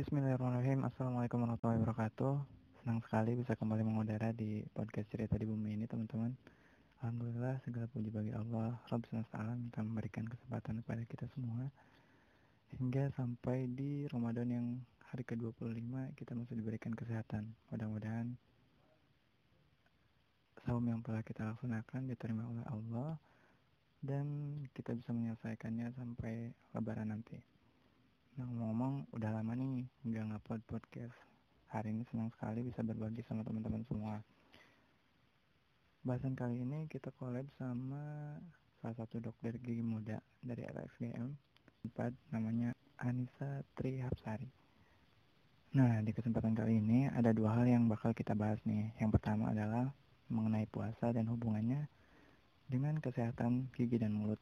Bismillahirrahmanirrahim. Assalamualaikum warahmatullahi wabarakatuh. Senang sekali bisa kembali mengudara di podcast cerita di bumi ini teman-teman. Alhamdulillah segala puji bagi Allah. Rabb semesta alam yang memberikan kesempatan kepada kita semua. Hingga sampai di Ramadan yang hari ke-25 kita masih diberikan kesehatan. Mudah-mudahan saum yang telah kita laksanakan diterima oleh Allah dan kita bisa menyelesaikannya sampai lebaran nanti. Nah ngomong-ngomong udah lama nih nggak ngupload podcast. Hari ini senang sekali bisa berbagi sama teman-teman semua. Bahasan kali ini kita collab sama salah satu dokter gigi muda dari RSGM 4 namanya Anissa Tri Hapsari. Nah, di kesempatan kali ini ada dua hal yang bakal kita bahas nih. Yang pertama adalah mengenai puasa dan hubungannya dengan kesehatan gigi dan mulut.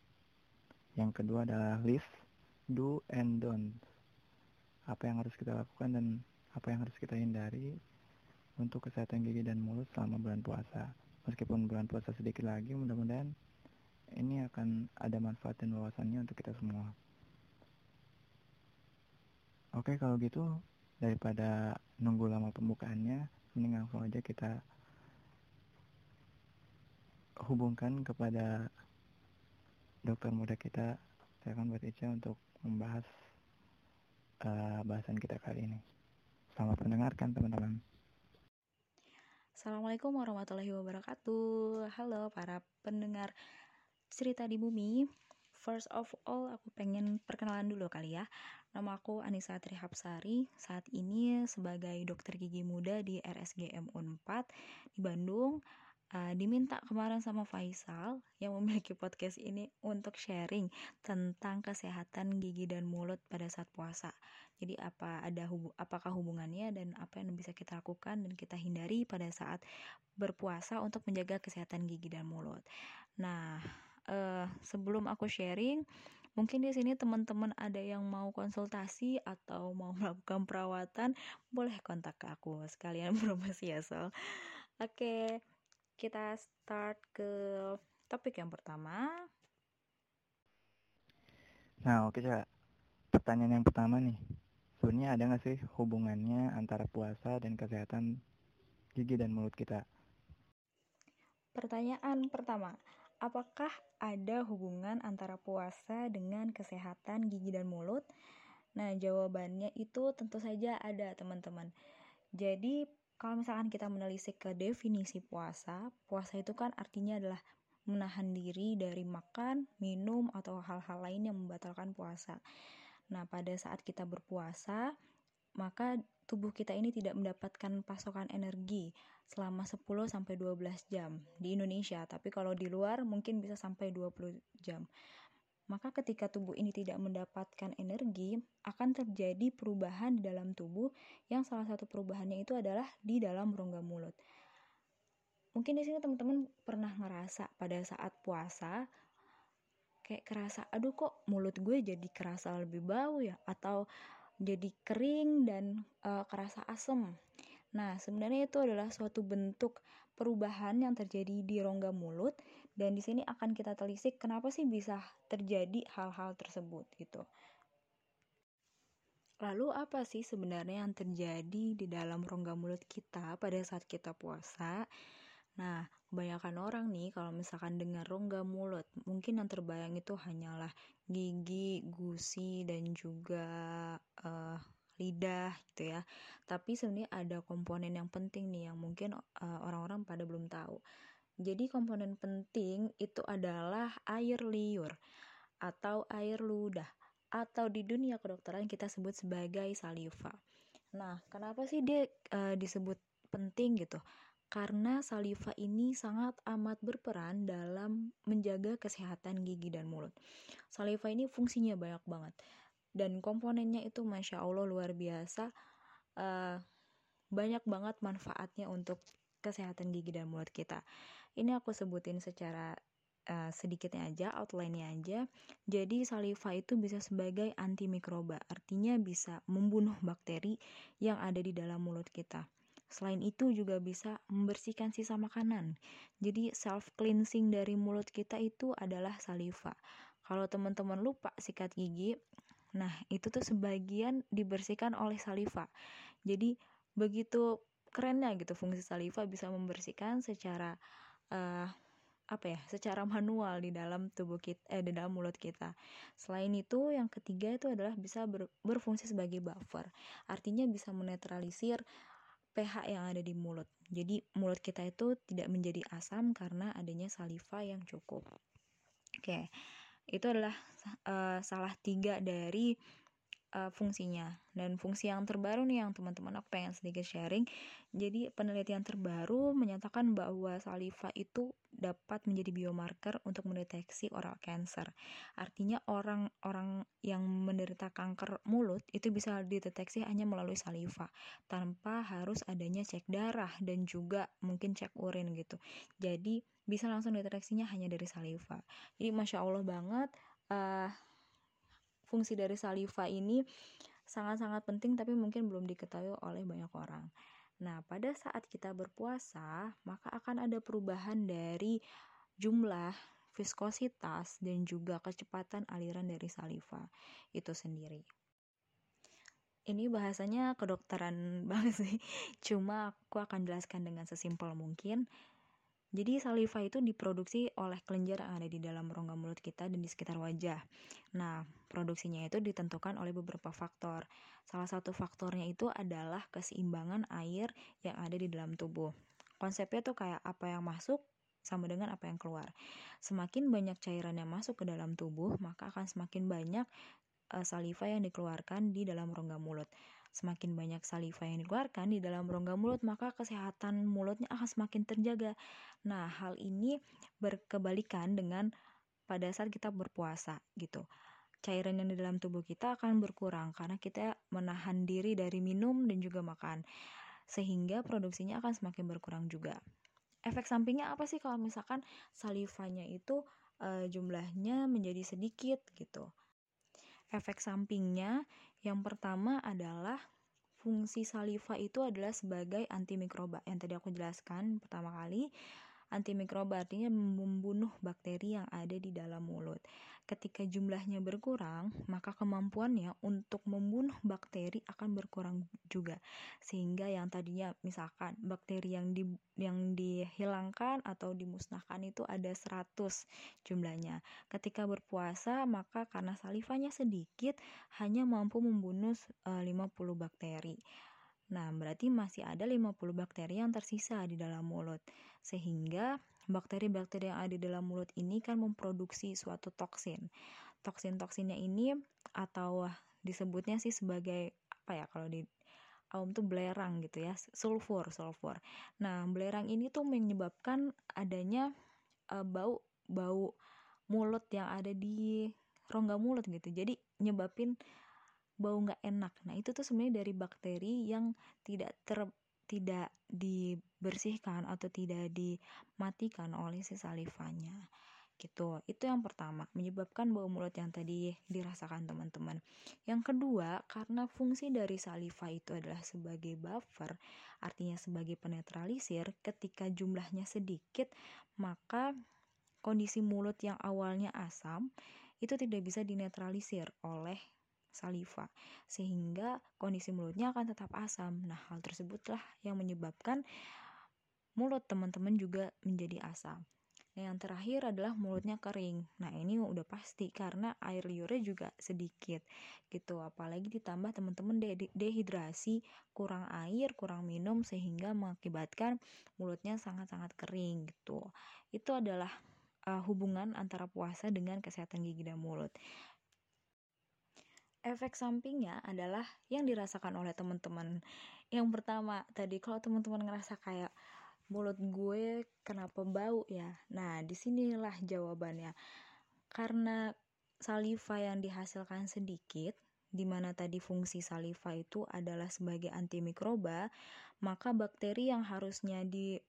Yang kedua adalah list do and don't. Apa yang harus kita lakukan dan apa yang harus kita hindari untuk kesehatan gigi dan mulut selama bulan puasa. Meskipun bulan puasa sedikit lagi, mudah-mudahan ini akan ada manfaat dan wawasannya untuk kita semua. Oke, kalau gitu daripada nunggu lama pembukaannya, mending langsung aja kita hubungkan kepada dokter muda kita, saya akan buat untuk membahas uh, bahasan kita kali ini. Selamat mendengarkan teman-teman. Assalamualaikum warahmatullahi wabarakatuh. Halo para pendengar cerita di bumi. First of all, aku pengen perkenalan dulu kali ya. Nama aku Anissa Trihapsari. Saat ini sebagai dokter gigi muda di RSGM Unpad di Bandung uh, diminta kemarin sama Faisal yang memiliki podcast ini untuk sharing tentang kesehatan gigi dan mulut pada saat puasa. Jadi apa ada hubu apakah hubungannya dan apa yang bisa kita lakukan dan kita hindari pada saat berpuasa untuk menjaga kesehatan gigi dan mulut. Nah, uh, sebelum aku sharing Mungkin di sini teman-teman ada yang mau konsultasi atau mau melakukan perawatan, boleh kontak ke aku sekalian promosi ya, Sol. Oke, kita start ke topik yang pertama. Nah, oke, Cak. Pertanyaan yang pertama nih. Sebenarnya ada nggak sih hubungannya antara puasa dan kesehatan gigi dan mulut kita? Pertanyaan pertama, apakah ada hubungan antara puasa dengan kesehatan gigi dan mulut? Nah, jawabannya itu tentu saja ada, teman-teman. Jadi, kalau misalkan kita menelisik ke definisi puasa, puasa itu kan artinya adalah menahan diri dari makan, minum, atau hal-hal lain yang membatalkan puasa. Nah, pada saat kita berpuasa, maka tubuh kita ini tidak mendapatkan pasokan energi selama 10 sampai 12 jam di Indonesia, tapi kalau di luar mungkin bisa sampai 20 jam maka ketika tubuh ini tidak mendapatkan energi, akan terjadi perubahan di dalam tubuh yang salah satu perubahannya itu adalah di dalam rongga mulut. Mungkin di sini teman-teman pernah ngerasa pada saat puasa kayak kerasa aduh kok mulut gue jadi kerasa lebih bau ya atau jadi kering dan uh, kerasa asem. Nah, sebenarnya itu adalah suatu bentuk perubahan yang terjadi di rongga mulut dan di sini akan kita telisik kenapa sih bisa terjadi hal-hal tersebut gitu. Lalu apa sih sebenarnya yang terjadi di dalam rongga mulut kita pada saat kita puasa? Nah, kebanyakan orang nih kalau misalkan dengar rongga mulut, mungkin yang terbayang itu hanyalah gigi, gusi, dan juga uh, lidah gitu ya. Tapi sebenarnya ada komponen yang penting nih yang mungkin uh, orang-orang pada belum tahu. Jadi komponen penting itu adalah air liur atau air ludah atau di dunia kedokteran kita sebut sebagai saliva. Nah, kenapa sih dia uh, disebut penting gitu? Karena saliva ini sangat amat berperan dalam menjaga kesehatan gigi dan mulut. Saliva ini fungsinya banyak banget dan komponennya itu masya allah luar biasa uh, banyak banget manfaatnya untuk kesehatan gigi dan mulut kita ini aku sebutin secara uh, sedikitnya aja outline-nya aja jadi saliva itu bisa sebagai antimikroba artinya bisa membunuh bakteri yang ada di dalam mulut kita Selain itu juga bisa membersihkan sisa makanan. Jadi self cleansing dari mulut kita itu adalah saliva. Kalau teman-teman lupa sikat gigi, Nah, itu tuh sebagian dibersihkan oleh saliva. Jadi begitu kerennya gitu fungsi saliva bisa membersihkan secara uh, apa ya secara manual di dalam tubuh kita eh di dalam mulut kita. Selain itu yang ketiga itu adalah bisa ber, berfungsi sebagai buffer. Artinya bisa menetralisir pH yang ada di mulut. Jadi mulut kita itu tidak menjadi asam karena adanya saliva yang cukup. Oke itu adalah uh, salah tiga dari uh, fungsinya. Dan fungsi yang terbaru nih yang teman-teman aku pengen sedikit sharing jadi penelitian terbaru menyatakan bahwa saliva itu dapat menjadi biomarker untuk mendeteksi oral cancer. Artinya orang-orang yang menderita kanker mulut itu bisa dideteksi hanya melalui saliva tanpa harus adanya cek darah dan juga mungkin cek urin gitu. Jadi bisa langsung deteksinya hanya dari saliva. Jadi masya allah banget uh, fungsi dari saliva ini sangat-sangat penting tapi mungkin belum diketahui oleh banyak orang. Nah, pada saat kita berpuasa, maka akan ada perubahan dari jumlah viskositas dan juga kecepatan aliran dari saliva itu sendiri. Ini bahasanya kedokteran banget sih. Cuma aku akan jelaskan dengan sesimpel mungkin. Jadi saliva itu diproduksi oleh kelenjar yang ada di dalam rongga mulut kita dan di sekitar wajah. Nah, produksinya itu ditentukan oleh beberapa faktor. Salah satu faktornya itu adalah keseimbangan air yang ada di dalam tubuh. Konsepnya tuh kayak apa yang masuk sama dengan apa yang keluar. Semakin banyak cairan yang masuk ke dalam tubuh, maka akan semakin banyak uh, saliva yang dikeluarkan di dalam rongga mulut. Semakin banyak saliva yang dikeluarkan di dalam rongga mulut, maka kesehatan mulutnya akan semakin terjaga. Nah, hal ini berkebalikan dengan pada saat kita berpuasa gitu. Cairan yang di dalam tubuh kita akan berkurang karena kita menahan diri dari minum dan juga makan. Sehingga produksinya akan semakin berkurang juga. Efek sampingnya apa sih kalau misalkan salivanya itu e, jumlahnya menjadi sedikit gitu. Efek sampingnya. Yang pertama adalah fungsi saliva itu adalah sebagai antimikroba. Yang tadi aku jelaskan pertama kali Antimikroba artinya membunuh bakteri yang ada di dalam mulut. Ketika jumlahnya berkurang, maka kemampuannya untuk membunuh bakteri akan berkurang juga. Sehingga yang tadinya misalkan bakteri yang di yang dihilangkan atau dimusnahkan itu ada 100 jumlahnya. Ketika berpuasa, maka karena salivanya sedikit hanya mampu membunuh e, eh, 50 bakteri. Nah, berarti masih ada 50 bakteri yang tersisa di dalam mulut. Sehingga bakteri-bakteri yang ada di dalam mulut ini kan memproduksi suatu toksin. Toksin-toksinnya ini atau disebutnya sih sebagai apa ya kalau di awam tuh belerang gitu ya, sulfur, sulfur. Nah, belerang ini tuh menyebabkan adanya uh, bau bau mulut yang ada di rongga mulut gitu. Jadi nyebabin bau nggak enak. Nah itu tuh sebenarnya dari bakteri yang tidak ter tidak dibersihkan atau tidak dimatikan oleh si salivanya gitu itu yang pertama menyebabkan bau mulut yang tadi dirasakan teman-teman yang kedua karena fungsi dari saliva itu adalah sebagai buffer artinya sebagai penetralisir ketika jumlahnya sedikit maka kondisi mulut yang awalnya asam itu tidak bisa dinetralisir oleh saliva sehingga kondisi mulutnya akan tetap asam. Nah, hal tersebutlah yang menyebabkan mulut teman-teman juga menjadi asam. Nah, yang terakhir adalah mulutnya kering. Nah, ini udah pasti karena air liurnya juga sedikit gitu. Apalagi ditambah teman-teman de dehidrasi, kurang air, kurang minum sehingga mengakibatkan mulutnya sangat-sangat kering gitu. Itu adalah uh, hubungan antara puasa dengan kesehatan gigi dan mulut efek sampingnya adalah yang dirasakan oleh teman-teman. Yang pertama, tadi kalau teman-teman ngerasa kayak mulut gue kenapa bau ya? Nah, di sinilah jawabannya. Karena saliva yang dihasilkan sedikit, di mana tadi fungsi saliva itu adalah sebagai antimikroba, maka bakteri yang harusnya di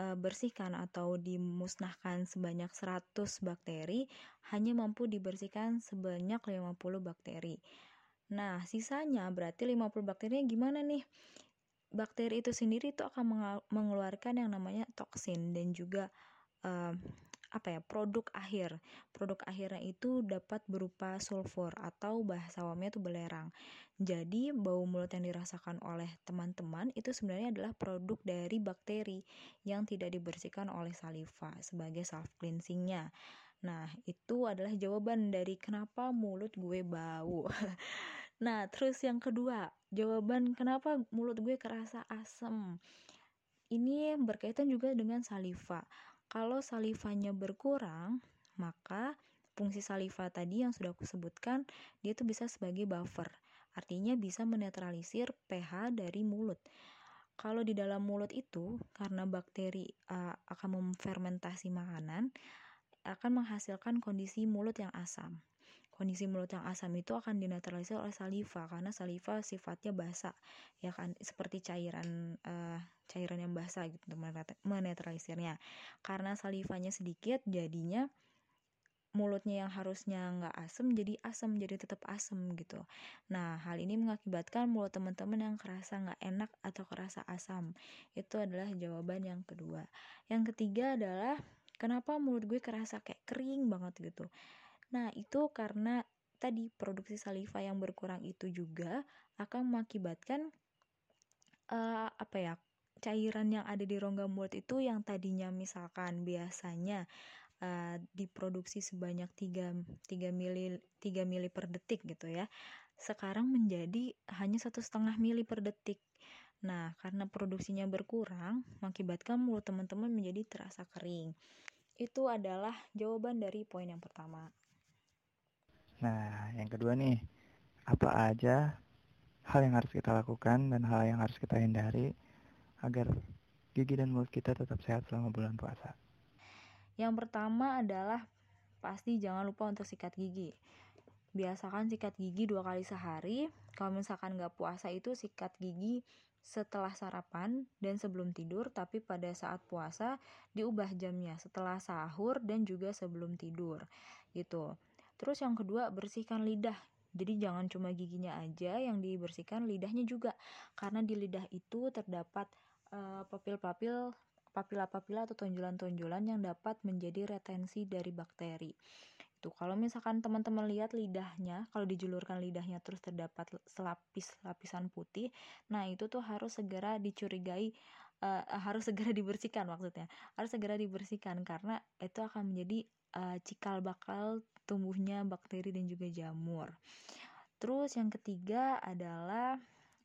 uh, bersihkan atau dimusnahkan sebanyak 100 bakteri hanya mampu dibersihkan sebanyak 50 bakteri. Nah, sisanya berarti 50 bakterinya gimana nih? Bakteri itu sendiri itu akan mengeluarkan yang namanya toksin dan juga uh, apa ya produk akhir. Produk akhirnya itu dapat berupa sulfur atau bahasa awamnya itu belerang. Jadi bau mulut yang dirasakan oleh teman-teman itu sebenarnya adalah produk dari bakteri yang tidak dibersihkan oleh saliva sebagai self cleansingnya. Nah itu adalah jawaban dari kenapa mulut gue bau. Nah terus yang kedua jawaban kenapa mulut gue kerasa asem. Ini berkaitan juga dengan saliva kalau salivanya berkurang, maka fungsi saliva tadi yang sudah aku sebutkan, dia itu bisa sebagai buffer. Artinya bisa menetralisir pH dari mulut. Kalau di dalam mulut itu, karena bakteri uh, akan memfermentasi makanan, akan menghasilkan kondisi mulut yang asam kondisi mulut yang asam itu akan dinetralisir oleh saliva karena saliva sifatnya basah ya kan? Seperti cairan uh, cairan yang basah gitu untuk menetralisirnya. Karena salivanya sedikit jadinya mulutnya yang harusnya nggak asam jadi asam jadi tetap asam gitu. Nah hal ini mengakibatkan mulut teman-teman yang kerasa nggak enak atau kerasa asam. Itu adalah jawaban yang kedua. Yang ketiga adalah kenapa mulut gue kerasa kayak kering banget gitu Nah, itu karena tadi produksi saliva yang berkurang itu juga akan mengakibatkan uh, apa ya? cairan yang ada di rongga mulut itu yang tadinya misalkan biasanya uh, diproduksi sebanyak 3 3 mili 3 mili per detik gitu ya. Sekarang menjadi hanya satu setengah mili per detik. Nah, karena produksinya berkurang, mengakibatkan mulut teman-teman menjadi terasa kering. Itu adalah jawaban dari poin yang pertama. Nah, yang kedua nih, apa aja hal yang harus kita lakukan dan hal yang harus kita hindari agar gigi dan mulut kita tetap sehat selama bulan puasa? Yang pertama adalah pasti jangan lupa untuk sikat gigi. Biasakan sikat gigi dua kali sehari. Kalau misalkan nggak puasa itu sikat gigi setelah sarapan dan sebelum tidur, tapi pada saat puasa diubah jamnya setelah sahur dan juga sebelum tidur gitu. Terus yang kedua, bersihkan lidah. Jadi jangan cuma giginya aja yang dibersihkan, lidahnya juga. Karena di lidah itu terdapat uh, papil-papil papila-papila atau tonjolan-tonjolan yang dapat menjadi retensi dari bakteri. Itu kalau misalkan teman-teman lihat lidahnya, kalau dijulurkan lidahnya terus terdapat selapis lapisan putih, nah itu tuh harus segera dicurigai uh, harus segera dibersihkan maksudnya. Harus segera dibersihkan karena itu akan menjadi uh, cikal bakal tumbuhnya bakteri dan juga jamur. Terus yang ketiga adalah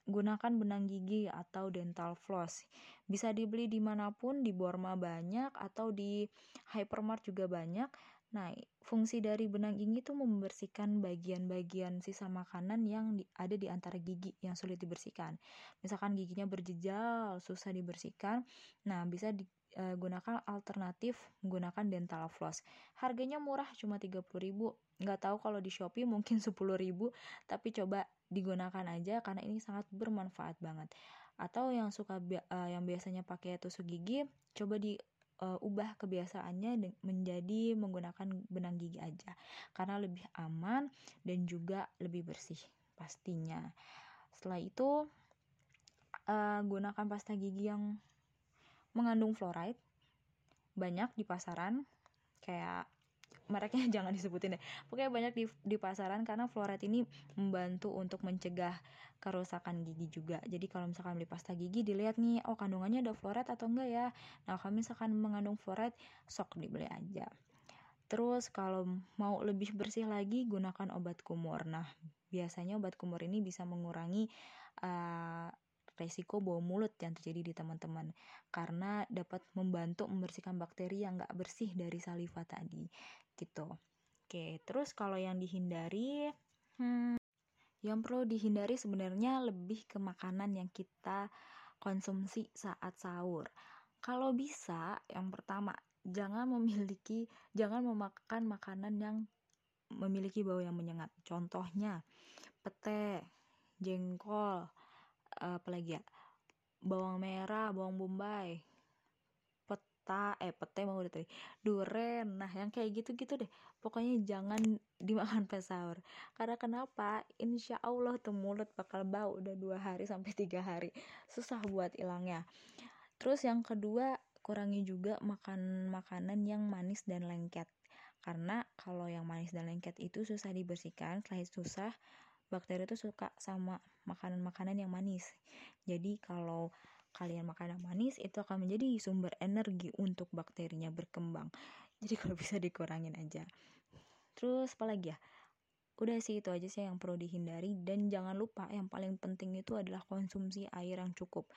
gunakan benang gigi atau dental floss. Bisa dibeli di mana pun, di Borma banyak atau di Hypermart juga banyak. Nah, fungsi dari benang gigi itu membersihkan bagian-bagian sisa makanan yang di, ada di antara gigi yang sulit dibersihkan. Misalkan giginya berjejal, susah dibersihkan. Nah, bisa digunakan eh, alternatif menggunakan dental floss. Harganya murah cuma 30.000. Nggak tahu kalau di Shopee mungkin 10.000, tapi coba digunakan aja karena ini sangat bermanfaat banget. Atau yang suka uh, yang biasanya pakai tusuk gigi, coba di uh, ubah kebiasaannya menjadi menggunakan benang gigi aja. Karena lebih aman dan juga lebih bersih pastinya. Setelah itu uh, gunakan pasta gigi yang mengandung fluoride. Banyak di pasaran kayak mereknya jangan disebutin deh. Pokoknya banyak di, di pasaran karena fluoride ini membantu untuk mencegah kerusakan gigi juga. Jadi kalau misalkan beli pasta gigi dilihat nih oh kandungannya ada fluoride atau enggak ya? Nah kalau misalkan mengandung fluoride sok dibeli aja. Terus kalau mau lebih bersih lagi gunakan obat kumur. Nah biasanya obat kumur ini bisa mengurangi uh, resiko bau mulut yang terjadi di teman-teman karena dapat membantu membersihkan bakteri yang nggak bersih dari saliva tadi gitu oke terus kalau yang dihindari hmm, yang perlu dihindari sebenarnya lebih ke makanan yang kita konsumsi saat sahur. Kalau bisa, yang pertama, jangan memiliki jangan memakan makanan yang memiliki bau yang menyengat. Contohnya, pete, jengkol, apalagi ya? Bawang merah, bawang bombay, peta eh pete mau udah tadi. Duren nah yang kayak gitu-gitu deh. Pokoknya jangan dimakan pas sahur karena kenapa? Insya Allah tuh mulut bakal bau udah dua hari sampai tiga hari. Susah buat hilangnya. Terus yang kedua kurangi juga makan makanan yang manis dan lengket. Karena kalau yang manis dan lengket itu susah dibersihkan. Selain susah bakteri itu suka sama makanan-makanan yang manis. Jadi kalau kalian makan yang manis itu akan menjadi sumber energi untuk bakterinya berkembang. Jadi kalau bisa dikurangin aja. Terus apa lagi ya? Udah sih itu aja sih yang perlu dihindari. Dan jangan lupa yang paling penting itu adalah konsumsi air yang cukup.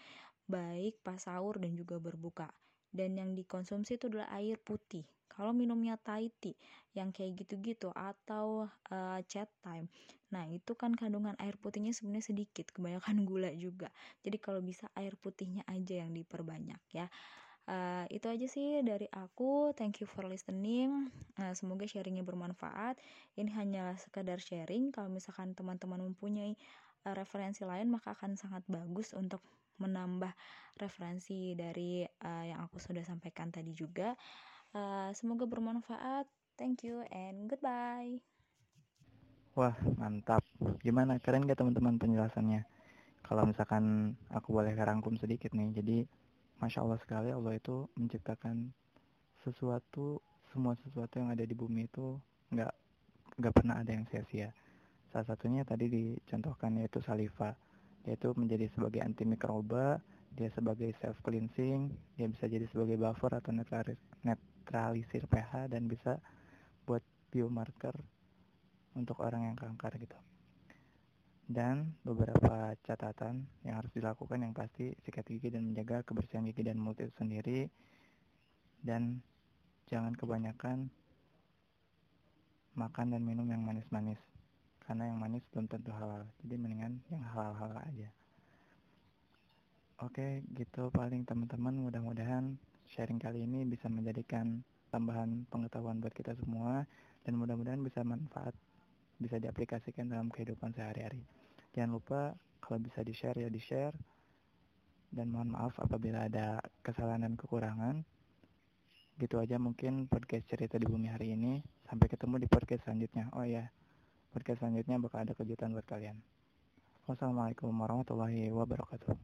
Baik pas sahur dan juga berbuka dan yang dikonsumsi itu adalah air putih kalau minumnya Thai tea yang kayak gitu-gitu atau uh, chat time nah itu kan kandungan air putihnya sebenarnya sedikit kebanyakan gula juga jadi kalau bisa air putihnya aja yang diperbanyak ya Uh, itu aja sih dari aku. Thank you for listening. Uh, semoga sharingnya bermanfaat. Ini hanyalah sekadar sharing. Kalau misalkan teman-teman mempunyai uh, referensi lain, maka akan sangat bagus untuk menambah referensi dari uh, yang aku sudah sampaikan tadi juga. Uh, semoga bermanfaat. Thank you and goodbye. Wah, mantap. Gimana? Keren gak teman-teman penjelasannya? Kalau misalkan aku boleh rangkum sedikit nih. Jadi Masya Allah sekali Allah itu menciptakan sesuatu semua sesuatu yang ada di bumi itu nggak nggak pernah ada yang sia-sia salah satunya tadi dicontohkan yaitu saliva yaitu menjadi sebagai antimikroba dia sebagai self cleansing dia bisa jadi sebagai buffer atau netralisir pH dan bisa buat biomarker untuk orang yang kanker gitu. Dan beberapa catatan yang harus dilakukan yang pasti sikat gigi dan menjaga kebersihan gigi dan mulut itu sendiri. Dan jangan kebanyakan makan dan minum yang manis-manis karena yang manis belum tentu halal jadi mendingan yang halal-halal aja oke gitu paling teman-teman mudah-mudahan sharing kali ini bisa menjadikan tambahan pengetahuan buat kita semua dan mudah-mudahan bisa manfaat bisa diaplikasikan dalam kehidupan sehari-hari. Jangan lupa kalau bisa di-share ya di-share. Dan mohon maaf apabila ada kesalahan dan kekurangan. Gitu aja mungkin podcast cerita di bumi hari ini. Sampai ketemu di podcast selanjutnya. Oh ya, podcast selanjutnya bakal ada kejutan buat kalian. Wassalamualaikum warahmatullahi wabarakatuh.